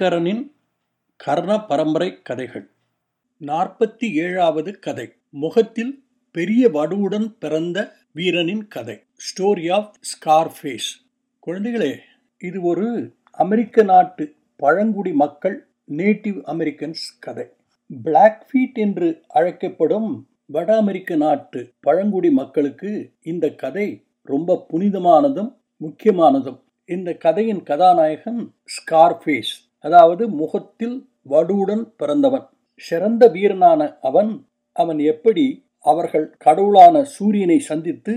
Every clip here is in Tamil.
ஐங்கரனின் கர்ண பரம்பரை கதைகள். நாற்பத்தி ஏழாவது கதை. முகத்தில் பெரிய வடுவுடன் பிறந்த வீரனின் கதை. ஸ்டோரி ஆஃப் ஸ்கார்ஃபேஸ் குழந்தைகளே இது ஒரு அமெரிக்க நாட்டு பழங்குடி மக்கள் நேட்டிவ் அமெரிக்கன்ஸ் கதை. பிளாக்ஃபீட் என்று அழைக்கப்படும் வட அமெரிக்க நாட்டு பழங்குடி மக்களுக்கு இந்த கதை ரொம்ப புனிதமானதும் முக்கியமானதும். இந்த கதையின் கதாநாயகன் ஸ்கார்ஃபேஸ் அதாவது முகத்தில் வடுவுடன் பிறந்தவன். சிறந்த வீரனான அவன் அவன் எப்படி அவர்கள் கடவுளான சூரியனை சந்தித்து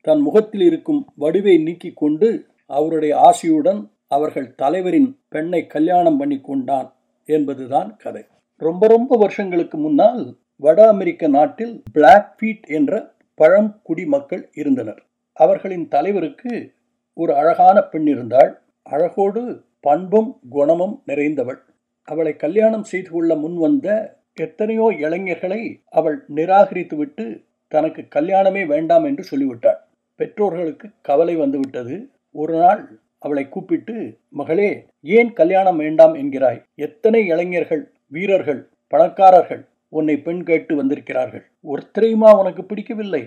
தன் முகத்தில் இருக்கும் வடுவை நீக்கிக் கொண்டு அவருடைய ஆசையுடன் அவர்கள் தலைவரின் பெண்ணை கல்யாணம் பண்ணி கொண்டான் என்பதுதான் கதை. ரொம்ப ரொம்ப வருஷங்களுக்கு முன்னால் வட அமெரிக்க நாட்டில் பிளாக் ஃபீட் என்ற பழங்குடி மக்கள் இருந்தனர். அவர்களின் தலைவருக்கு ஒரு அழகான பெண் இருந்தாள். அழகோடு பண்பும் குணமும் நிறைந்தவள். அவளை கல்யாணம் செய்து கொள்ள முன்வந்த எத்தனையோ இளைஞர்களை அவள் நிராகரித்துவிட்டு தனக்கு கல்யாணமே வேண்டாம் என்று சொல்லிவிட்டாள். பெற்றோர்களுக்கு கவலை வந்துவிட்டது. ஒரு நாள் அவளை கூப்பிட்டு மகளே ஏன் கல்யாணம் வேண்டாம் என்கிறாய்? எத்தனை இளைஞர்கள் வீரர்கள் பணக்காரர்கள் உன்னை பெண் கேட்டு வந்திருக்கிறார்கள்? ஒருத்தரையுமா உனக்கு பிடிக்கவில்லை?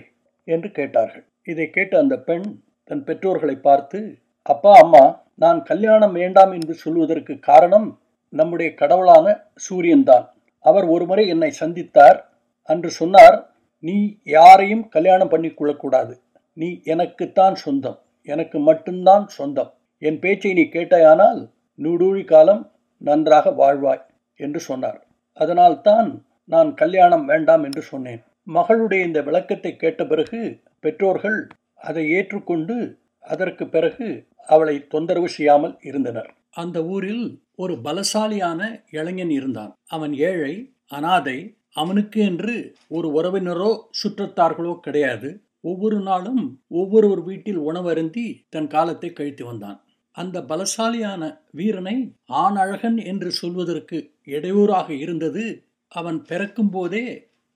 என்று கேட்டார்கள். இதை கேட்ட அந்த பெண் தன் பெற்றோர்களை பார்த்து அப்பா அம்மா நான் கல்யாணம் வேண்டாம் என்று சொல்வதற்கு காரணம் நம்முடைய கடவுளான சூரியன்தான் அவர் ஒருமுறை என்னை சந்தித்தார். அன்று சொன்னார் நீ யாரையும் கல்யாணம் பண்ணி கொள்ளக்கூடாது. நீ எனக்குத்தான் சொந்தம். எனக்கு மட்டும்தான் சொந்தம். என் பேச்சை நீ கேட்டாயானால் நூடூழி காலம் நன்றாக வாழ்வாய் என்று சொன்னார். அதனால்தான் நான் கல்யாணம் வேண்டாம் என்று சொன்னேன். மகளுடைய இந்த விளக்கத்தை கேட்ட பிறகு பெற்றோர்கள் அதை ஏற்றுக்கொண்டு அதற்கு பிறகு அவளை தொந்தரவு செய்யாமல் இருந்தனர். அந்த ஊரில் ஒரு பலசாலியான இளைஞன் இருந்தான். அவன் ஏழை அனாதை அவனுக்கு என்று ஒரு உறவினரோ சுற்றத்தார்களோ கிடையாது. ஒவ்வொரு நாளும் ஒவ்வொருவர் வீட்டில் உணவருந்தி தன் காலத்தை கழித்து வந்தான். அந்த பலசாலியான வீரனை ஆணழகன் என்று சொல்வதற்கு இடையூறாக இருந்தது அவன் பிறக்கும் போதே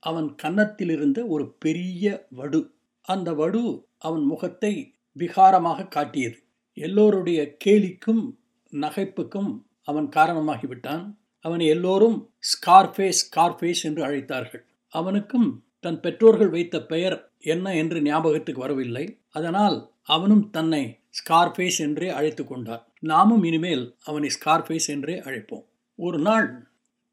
அவன் கன்னத்தில் இருந்த ஒரு பெரிய வடு. அந்த வடு அவன் முகத்தை விகாரமாக காட்டியது. எல்லோருடைய கேலிக்கும் நகைப்புக்கும் அவன் காரணமாகிவிட்டான். அவனை எல்லோரும் ஸ்கார்ஃபேஸ் ஸ்கார்ஃபேஸ் என்று அழைத்தார்கள். அவனுக்கும் தன் பெற்றோர்கள் வைத்த பெயர் என்ன என்று ஞாபகத்துக்கு வரவில்லை. அதனால் அவனும் தன்னை ஸ்கார்ஃபேஸ் என்றே அழைத்து கொண்டான். நாமும் இனிமேல் அவனை ஸ்கார்ஃபேஸ் என்றே அழைப்போம். ஒரு நாள்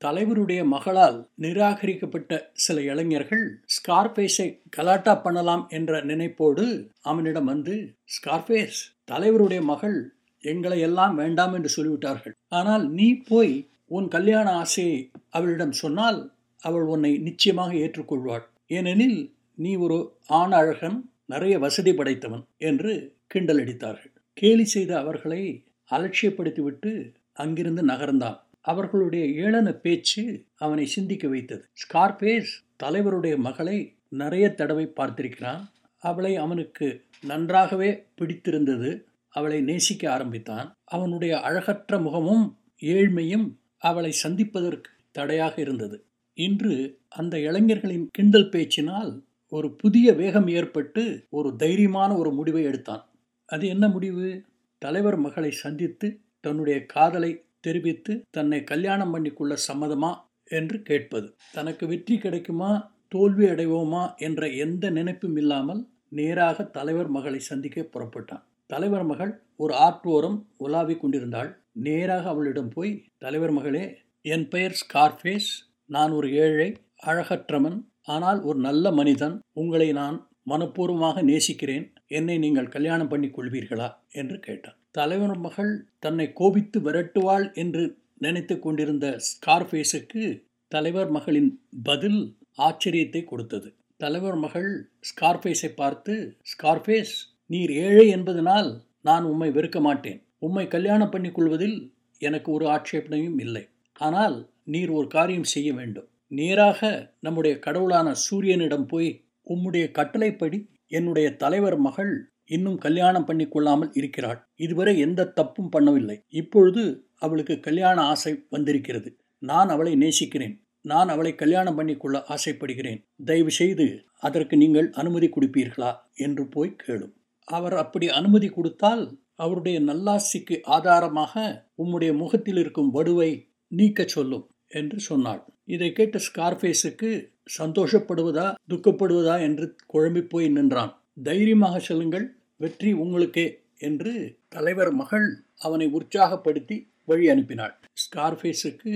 தலைவருடைய மகளால் நிராகரிக்கப்பட்ட சில இளைஞர்கள் ஸ்கார்பேஸை கலாட்டா பண்ணலாம் என்ற நினைப்போடு அவனிடம் வந்து ஸ்கார்பேஸ் தலைவருடைய மகள் எங்களை எல்லாம் வேண்டாம் என்று சொல்லிவிட்டார்கள். ஆனால் நீ போய் உன் கல்யாண ஆசையை அவளிடம் சொன்னால் அவள் உன்னை நிச்சயமாக ஏற்றுக்கொள்வாள். ஏனெனில் நீ ஒரு ஆண் அழகன் நிறைய வசதி படைத்தவன் என்று கிண்டல் அடித்தார்கள். கேலி செய்த அவர்களை அலட்சியப்படுத்திவிட்டு அங்கிருந்து நகர்ந்தான். அவர்களுடைய ஏளன பேச்சு அவனை சிந்திக்க வைத்தது. ஸ்கார்பேஸ் தலைவருடைய மகளை நிறைய தடவை பார்த்திருக்கிறான். அவளை அவனுக்கு நன்றாகவே பிடித்திருந்தது. அவளை நேசிக்க ஆரம்பித்தான். அவனுடைய அழகற்ற முகமும் ஏழ்மையும் அவளை சந்திப்பதற்கு தடையாக இருந்தது. இன்று அந்த இளைஞர்களின் கிண்டல் பேச்சினால் ஒரு புதிய வேகம் ஏற்பட்டு ஒரு தைரியமான ஒரு முடிவை எடுத்தான். அது என்ன முடிவு? தலைவர் மகளை சந்தித்து தன்னுடைய காதலை தெரிவித்து தன்னை கல்யாணம் பண்ணிக்கொள்ள சம்மதமா என்று கேட்பது. தனக்கு வெற்றி கிடைக்குமா தோல்வி அடைவோமா என்ற எந்த நினைப்பும் இல்லாமல் நேராக தலைவர் மகளை சந்திக்க புறப்பட்டான். தலைவர் மகள் ஒரு ஆற்றோரம் உலாவிக் கொண்டிருந்தாள். நேராக அவளிடம் போய் தலைவர் மகளே என் பெயர் ஸ்கார்ஃபேஸ். நான் ஒரு ஏழை அழகற்றவன். ஆனால் ஒரு நல்ல மனிதன். உங்களை நான் மனப்பூர்வமாக நேசிக்கிறேன். என்னை நீங்கள் கல்யாணம் பண்ணி கொள்வீர்களா? என்று கேட்டான். தலைவர் மகள் தன்னை கோபித்து விரட்டுவாள் என்று நினைத்து கொண்டிருந்த ஸ்கார்ஃபேஸுக்கு தலைவர் மகளின் பதில் ஆச்சரியத்தை கொடுத்தது. தலைவர் மகள் ஸ்கார்ஃபேஸை பார்த்து ஸ்கார்ஃபேஸ் நீர் ஏழை என்பதனால் நான் உம்மை வெறுக்க மாட்டேன். உம்மை கல்யாணம் பண்ணி கொள்வதில் எனக்கு ஒரு ஆட்சேபனையும் இல்லை. ஆனால் நீர் ஒரு காரியம் செய்ய வேண்டும். நேராக நம்முடைய கடவுளான சூரியனிடம் போய் உம்முடைய கட்டளைப்படி என்னுடைய தலைவர் மகள் இன்னும் கல்யாணம் பண்ணி கொள்ளாமல் இருக்கிறாள். இதுவரை எந்த தப்பும் பண்ணவில்லை. இப்பொழுது அவளுக்கு கல்யாண ஆசை வந்திருக்கிறது. நான் அவளை நேசிக்கிறேன். நான் அவளை கல்யாணம் பண்ணி கொள்ள ஆசைப்படுகிறேன். தயவு செய்து அதற்கு நீங்கள் அனுமதி கொடுப்பீர்களா? என்று போய் கேளும். அவர் அப்படி அனுமதி கொடுத்தால் அவருடைய நல்லாசிக்கு ஆதாரமாக உம்முடைய முகத்தில் இருக்கும் வடுவை நீக்கச் சொல்லும் என்று சொன்னாள். இதை கேட்ட ஸ்கார்ஃபேஸுக்கு சந்தோஷப்படுவதா துக்கப்படுவதா என்று குழம்பி போய் நின்றான். தைரியமாக செல்லுங்கள் வெற்றி உங்களுக்கே என்று தலைவர் மகள் அவனை உற்சாகப்படுத்தி வழி அனுப்பினாள். ஸ்கார்ஃபேஸுக்கு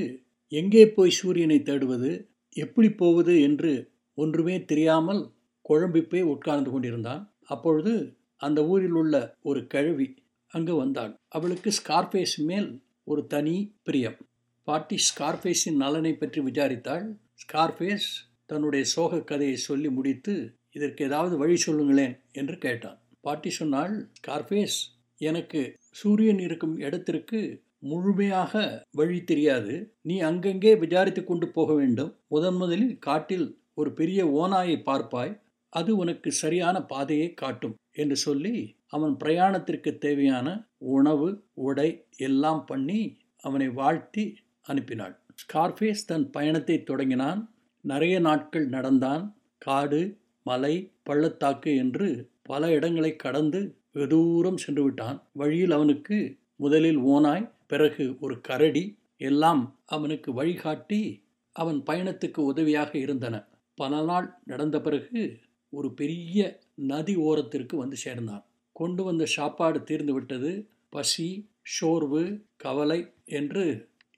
எங்கே போய் சூரியனை தேடுவது எப்படி போவது என்று ஒன்றுமே தெரியாமல் குழம்பி போய் உட்கார்ந்து கொண்டிருந்தான். அப்பொழுது அந்த ஊரில் உள்ள ஒரு கழுவி அங்கு வந்தாள். அவளுக்கு ஸ்கார்ஃபேஸ் மேல் ஒரு தனி பிரியம். பாட்டி ஸ்கார்ஃபேஸின் நலனை பற்றி விசாரித்தாள். ஸ்கார்ஃபேஸ் தன்னுடைய சோக கதையை சொல்லி முடித்து இதற்கு ஏதாவது வழி சொல்லுங்களேன் என்று கேட்டான். பாட்டி சொன்னால் ஸ்கார்பேஸ் எனக்கு சூரியன் இருக்கும் இடத்திற்கு முழுமையாக வழி தெரியாது. நீ அங்கங்கே விசாரித்து கொண்டு போக வேண்டும். முதன் முதலில் காட்டில் ஒரு பெரிய ஓனாயை பார்ப்பாய். அது உனக்கு சரியான பாதையை காட்டும் என்று சொல்லி அவன் பிரயாணத்திற்கு தேவையான உணவு உடை எல்லாம் பண்ணி அவனை வாழ்த்தி அனுப்பினாள். ஸ்கார்ஃபேஸ் தன் பயணத்தை தொடங்கினான். நிறைய நாட்கள் நடந்தான். காடு மலை பள்ளத்தாக்கு என்று பல இடங்களை கடந்து வெதூரம் சென்று விட்டான் வழியில் அவனுக்கு முதலில் ஓனாய் பிறகு ஒரு கரடி எல்லாம் அவனுக்கு வழிகாட்டி அவன் பயணத்துக்கு உதவியாக இருந்தன. பல நாள் நடந்த பிறகு ஒரு பெரிய நதி ஓரத்திற்கு வந்து சேர்ந்தான். கொண்டு வந்த சாப்பாடு தீர்ந்து விட்டது. பசி சோர்வு கவலை என்று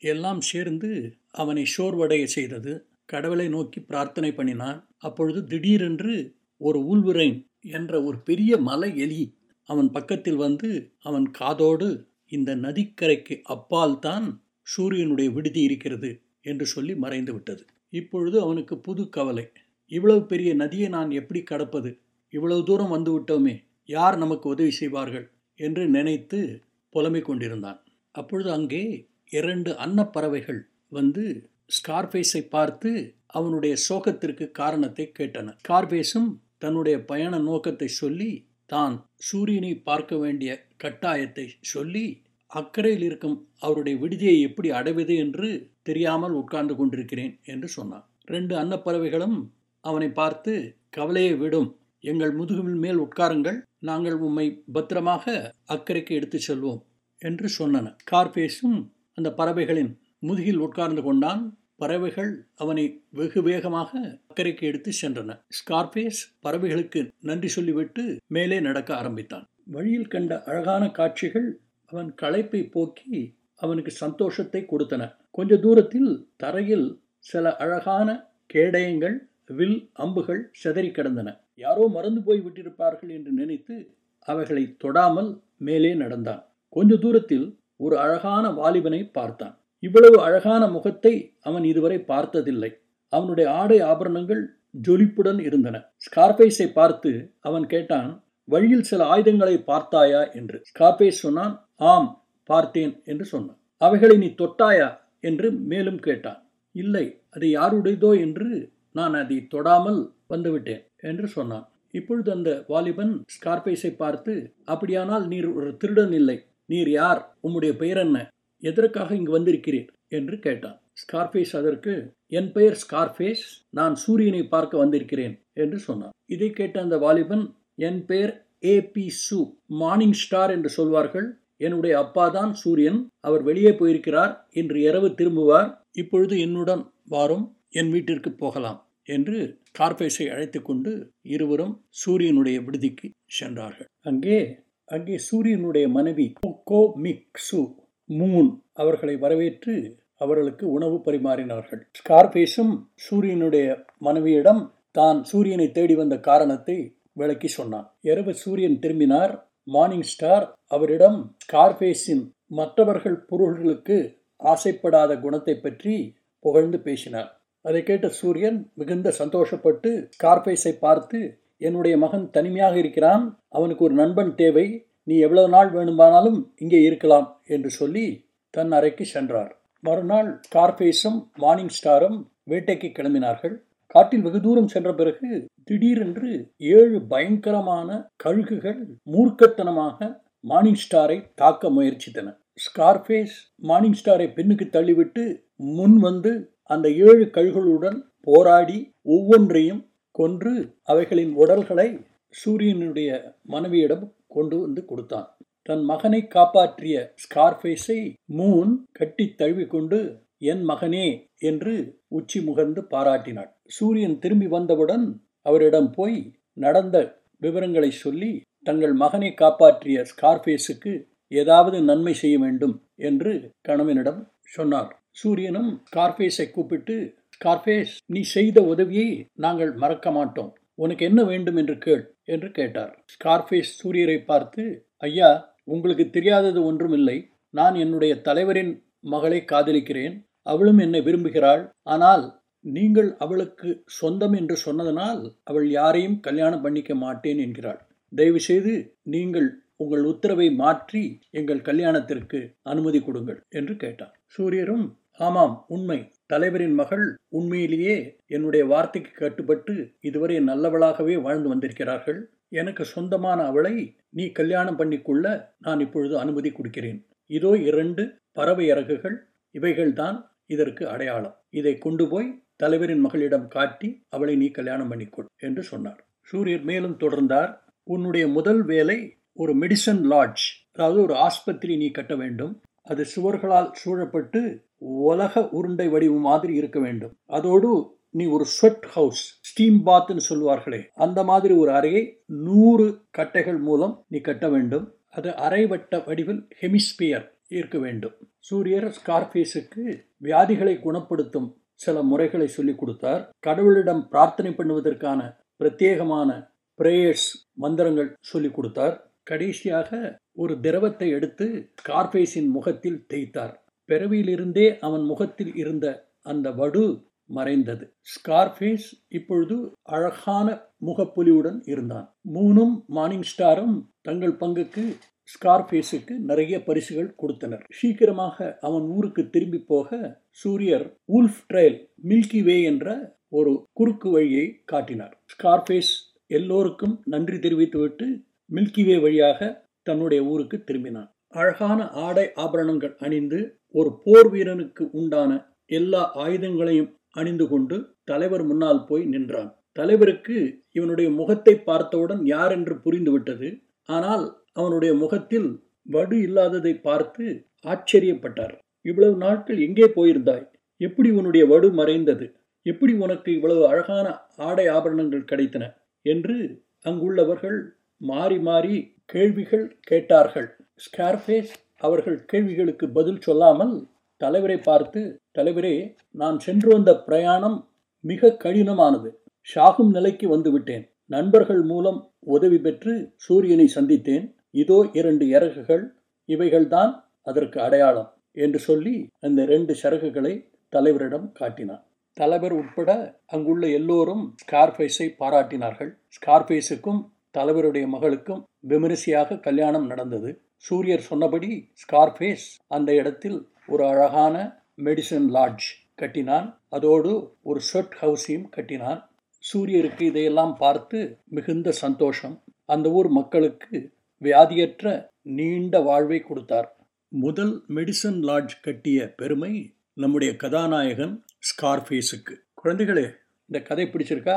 எல்லாம் சேர்ந்து அவனை சோர்வடைய செய்தது. கடவுளை நோக்கி பிரார்த்தனை பண்ணினான். அப்பொழுது திடீரென்று ஒரு ஊல்விரைன் என்ற ஒரு பெரிய மலை எலி அவன் பக்கத்தில் வந்து அவன் காதோடு இந்த நதிக்கரைக்கு அப்பால் தான் சூரியனுடைய விடுதி இருக்கிறது என்று சொல்லி மறைந்து விட்டது. இப்பொழுது அவனுக்கு புது கவலை. இவ்வளவு பெரிய நதியை நான் எப்படி கடப்பது? இவ்வளவு தூரம் வந்து விட்டோமே யார் நமக்கு உதவி செய்வார்கள்? என்று நினைத்து புலமை கொண்டிருந்தான். அப்பொழுது அங்கே இரண்டு அன்னப்பறவைகள் வந்து ஸ்கார்பேஸை பார்த்து அவனுடைய சோகத்திற்கு காரணத்தை கேட்டன ஸ்கார்பேஸும் தன்னுடைய பயண நோக்கத்தை சொல்லி தான் சூரியனை பார்க்க வேண்டிய கட்டாயத்தை சொல்லி அக்கறையில் இருக்கும் அவருடைய விடுதியை எப்படி அடைவது என்று தெரியாமல் உட்கார்ந்து கொண்டிருக்கிறேன் என்று சொன்னான். ரெண்டு அன்னப்பறவைகளும் அவனை பார்த்து கவலையை விடும். எங்கள் முதுகின் மேல் உட்காருங்கள். நாங்கள் உம்மை பத்திரமாக அக்கறைக்கு எடுத்து செல்வோம் என்று சொன்னன. கார்பேஸும் அந்த பறவைகளின் முதுகில் உட்கார்ந்து கொண்டான். பறவைகள் அவனை வெகு வேகமாக அக்கறைக்கு எடுத்து சென்றன. ஸ்கார்பேஸ் பறவைகளுக்கு நன்றி சொல்லிவிட்டு மேலே நடக்க ஆரம்பித்தான். வழியில் கண்ட அழகான காட்சிகள் அவன் களைப்பை போக்கி அவனுக்கு சந்தோஷத்தை கொடுத்தன. கொஞ்ச தூரத்தில் தரையில் சில அழகான கேடயங்கள் வில் அம்புகள் செதறி கிடந்தன. யாரோ மறந்து போய் விட்டிருப்பார்கள் என்று நினைத்து அவைகளை தொடாமல் மேலே நடந்தான். கொஞ்ச தூரத்தில் ஒரு அழகான வாலிபனை பார்த்தான். இவ்வளவு அழகான முகத்தை அவன் இதுவரை பார்த்ததில்லை. அவனுடைய ஆடை ஆபரணங்கள் ஜொலிப்புடன் இருந்தன. ஸ்கார்பேஸை பார்த்து அவன் கேட்டான் வழியில் சில ஆயுதங்களை பார்த்தாயா? என்று. ஸ்கார்பேஸ் சொன்னான் ஆம் பார்த்தேன் என்று சொன்னான். அவைகளை நீ தொட்டாயா? என்று மேலும் கேட்டான். இல்லை அது யாருடையதோ என்று நான் அதை தொடாமல் வந்துவிட்டேன் என்று சொன்னான். இப்பொழுது அந்த வாலிபன் ஸ்கார்பேஸை பார்த்து அப்படியானால் நீர் ஒரு திருடன் இல்லை. நீர் யார்? உம்முடைய பெயர் என்ன? எதற்காக இங்கு வந்திருக்கிறேன்? என்று கேட்டான். ஸ்கார்ஃபேஸ் அதற்கு என் பெயர் ஸ்கார்ஃபேஸ் நான் சூரியனை பார்க்க வந்திருக்கிறேன் என்று சொன்னான். இதை கேட்ட அந்த வாலிபன் என் பெயர் ஏ பி சு மார்னிங் ஸ்டார் என்று சொல்வார்கள். என்னுடைய அப்பா தான் சூரியன் அவர் வெளியே போயிருக்கிறார் இன்று இரவு திரும்புவார் இப்பொழுது என்னுடன் வாரும் என் வீட்டிற்கு போகலாம் என்று கார்பேஸை அழைத்து கொண்டு இருவரும் சூரியனுடைய விடுதிக்கு சென்றார்கள். அங்கே அங்கே சூரியனுடைய மனைவி கோ மிக்சு மூன் அவர்களை வரவேற்று அவர்களுக்கு உணவு பரிமாறினார்கள். ஸ்கார்பேஸும் சூரியனுடைய மனைவியிடம் தான் சூரியனை தேடி வந்த காரணத்தை விளக்கி சொன்னான். இரவு சூரியன் திரும்பினார். மார்னிங் ஸ்டார் அவரிடம் ஸ்கார்பேஸின் மற்றவர்கள் பொருள்களுக்கு ஆசைப்படாத குணத்தை பற்றி புகழ்ந்து பேசினார். அதை கேட்ட சூரியன் மிகுந்த சந்தோஷப்பட்டு ஸ்கார்பேஸை பார்த்து என்னுடைய மகன் தனிமையாக இருக்கிறான். அவனுக்கு ஒரு நண்பன் தேவை. நீ எவ்வளவு நாள் வேணுமானாலும் இங்கே இருக்கலாம் என்று சொல்லி தன் அறைக்கு சென்றார். மறுநாள் ஸ்கார்பேஸும் மார்னிங் ஸ்டாரும் வேட்டைக்கு கிளம்பினார்கள். காட்டில் வெகு தூரம் சென்ற பிறகு திடீரென்று ஏழு பயங்கரமான கழுகுகள் மூர்க்கத்தனமாக மார்னிங் ஸ்டாரை தாக்க முயற்சித்தன. ஸ்கார்பேஸ் மார்னிங் ஸ்டாரை பின்னுக்கு தள்ளிவிட்டு முன் வந்து அந்த ஏழு கழுகளுடன் போராடி ஒவ்வொன்றையும் கொன்று அவைகளின் உடல்களை சூரியனுடைய மனைவியிடம் கொண்டு வந்து கொடுத்தான். தன் மகனை காப்பாற்றிய ஸ்கார்ஃபேஸை மூன் கட்டி தழுவிக்கொண்டு என் மகனே என்று உச்சி முகர்ந்து பாராட்டினாள் சூரியன் திரும்பி வந்தவுடன் அவரிடம் போய் நடந்த விவரங்களை சொல்லி தங்கள் மகனை காப்பாற்றிய ஸ்கார்ஃபேஸுக்கு ஏதாவது நன்மை செய்ய வேண்டும் என்று கணவனிடம் சொன்னார். சூரியனும் ஸ்கார்ஃபேஸை கூப்பிட்டு ஸ்கார்ஃபேஸ் நீ செய்த உதவியை நாங்கள் மறக்க மாட்டோம். உனக்கு என்ன வேண்டும் என்று கேள் என்று கேட்டார். ஸ்கார்ஃபேஸ் சூரியரை பார்த்து ஐயா உங்களுக்கு தெரியாதது ஒன்றும் இல்லை. நான் என்னுடைய தலைவரின் மகளை காதலிக்கிறேன். அவளும் என்னை விரும்புகிறாள். ஆனால் நீங்கள் அவளுக்கு சொந்தம் என்று சொன்னதனால் அவள் யாரையும் கல்யாணம் பண்ணிக்க மாட்டேன் என்கிறாள். தயவு செய்து நீங்கள் உங்கள் உத்தரவை மாற்றி எங்கள் கல்யாணத்திற்கு அனுமதி கொடுங்கள் என்று கேட்டார். சூரியரும் ஆமாம் உண்மை. தலைவரின் மகள் உண்மையிலேயே என்னுடைய வார்த்தைக்கு கட்டுப்பட்டு இதுவரை நல்லவளாகவே வாழ்ந்து வந்திருக்கிறார்கள். எனக்கு சொந்தமான அவளை நீ கல்யாணம் பண்ணிக்கொள்ள நான் இப்பொழுது அனுமதி கொடுக்கிறேன். இதோ இரண்டு பறவை இறகுகள் இவைகள்தான் இதற்கு அடையாளம். இதை கொண்டு போய் தலைவரின் மகளிடம் காட்டி அவளை நீ கல்யாணம் பண்ணிக்கொள் என்று சொன்னார். சூரியர் மேலும் தொடர்ந்தார். உன்னுடைய முதல் வேலை ஒரு மெடிசன் லாட்ஜ் அதாவது ஒரு ஆஸ்பத்திரி நீ கட்ட வேண்டும். அது சுவர்களால் சூழப்பட்டு உலக உருண்டை வடிவம் மாதிரி இருக்க வேண்டும். அதோடு நீ ஒரு ஸ்வெட் ஹவுஸ் ஸ்டீம் பாத்னு சொல்வார்களே அந்த மாதிரி ஒரு அறையை நூறு கட்டைகள் மூலம் நீ கட்ட வேண்டும். அது அரைவட்ட வடிவில் ஹெமிஸ்பியர் இருக்க வேண்டும். சூரியர் ஸ்கார்பேஸுக்கு வியாதிகளை குணப்படுத்தும் சில முறைகளை சொல்லிக் கொடுத்தார். கடவுளிடம் பிரார்த்தனை பண்ணுவதற்கான பிரத்யேகமான பிரேயர்ஸ் மந்திரங்கள் சொல்லிக் கொடுத்தார். கடைசியாக ஒரு திரவத்தை எடுத்து ஸ்கார்பேஸின் முகத்தில் தேய்த்தார். பிறவியிலிருந்தே அவன் முகத்தில் இருந்த அந்த வடு மறைந்தது. ஸ்கார்ஃபேஸ் இப்பொழுது அழகான முகப்பொலிவுடன் இருந்தான். மூணும் மார்னிங் ஸ்டாரும் தங்கள் பங்குக்கு ஸ்கார்ஃபேஸுக்கு நிறைய பரிசுகள் கொடுத்தனர். சீக்கிரமாக அவன் ஊருக்கு திரும்பி போக சூரியர் உல்ஃப் ட்ரைல் மில்கி வே என்ற ஒரு குறுக்கு வழியை காட்டினார். ஸ்கார்ஃபேஸ் எல்லோருக்கும் நன்றி தெரிவித்துவிட்டு மில்கி வே வழியாக தன்னுடைய ஊருக்கு திரும்பினான். அழகான ஆடை ஆபரணங்கள் அணிந்து ஒரு போர் வீரனுக்கு உண்டான எல்லா ஆயுதங்களையும் அணிந்து கொண்டு தலைவர் முன்னால் போய் நின்றான். தலைவருக்கு இவனுடைய முகத்தை பார்த்தவுடன் யார் என்று புரிந்துவிட்டது ஆனால் அவனுடைய முகத்தில் வடு இல்லாததை பார்த்து ஆச்சரியப்பட்டார். இவ்வளவு நாட்கள் எங்கே போயிருந்தாய்? எப்படி உன்னுடைய வடு மறைந்தது? எப்படி உனக்கு இவ்வளவு அழகான ஆடை ஆபரணங்கள் கிடைத்தன? என்று அங்குள்ளவர்கள் மாறி மாறி கேள்விகள் கேட்டார்கள். ஸ்கார்ஃபேஸ் அவர்கள் கேள்விகளுக்கு பதில் சொல்லாமல் தலைவரை பார்த்து தலைவரே நான் சென்று வந்த பிரயாணம் மிக கடினமானது. ஷாகும் நிலைக்கு வந்துவிட்டேன். நண்பர்கள் மூலம் உதவி பெற்று சூரியனை சந்தித்தேன். இதோ இரண்டு இறகுகள். இவைகள்தான் அதற்கு அடையாளம் என்று சொல்லி அந்த ரெண்டு சரகுகளை தலைவரிடம் காட்டினார் தலைவர் உட்பட அங்குள்ள எல்லோரும் ஸ்கார்ஃபேஸை பாராட்டினார்கள். ஸ்கார்ஃபேஸுக்கும் தலைவருடைய மகளுக்கும் விமரிசையாக கல்யாணம் நடந்தது. சூரியர் சொன்னபடி ஸ்கார்ஃபேஸ் அந்த இடத்தில் ஒரு அழகான மெடிசன் லாட்ஜ் கட்டினான். அதோடு ஒரு ஷர்ட் ஹவுஸையும் கட்டினான். சூரியருக்கு இதையெல்லாம் பார்த்து மிகுந்த சந்தோஷம். அந்த ஊர் மக்களுக்கு வியாதியற்ற நீண்ட வாழ்வை கொடுத்தார். முதல் மெடிசன் லாட்ஜ் கட்டிய பெருமை நம்முடைய கதாநாயகன் ஸ்கார்ஃபேஸுக்கு குழந்தைகளே இந்த கதை பிடிச்சிருக்கா?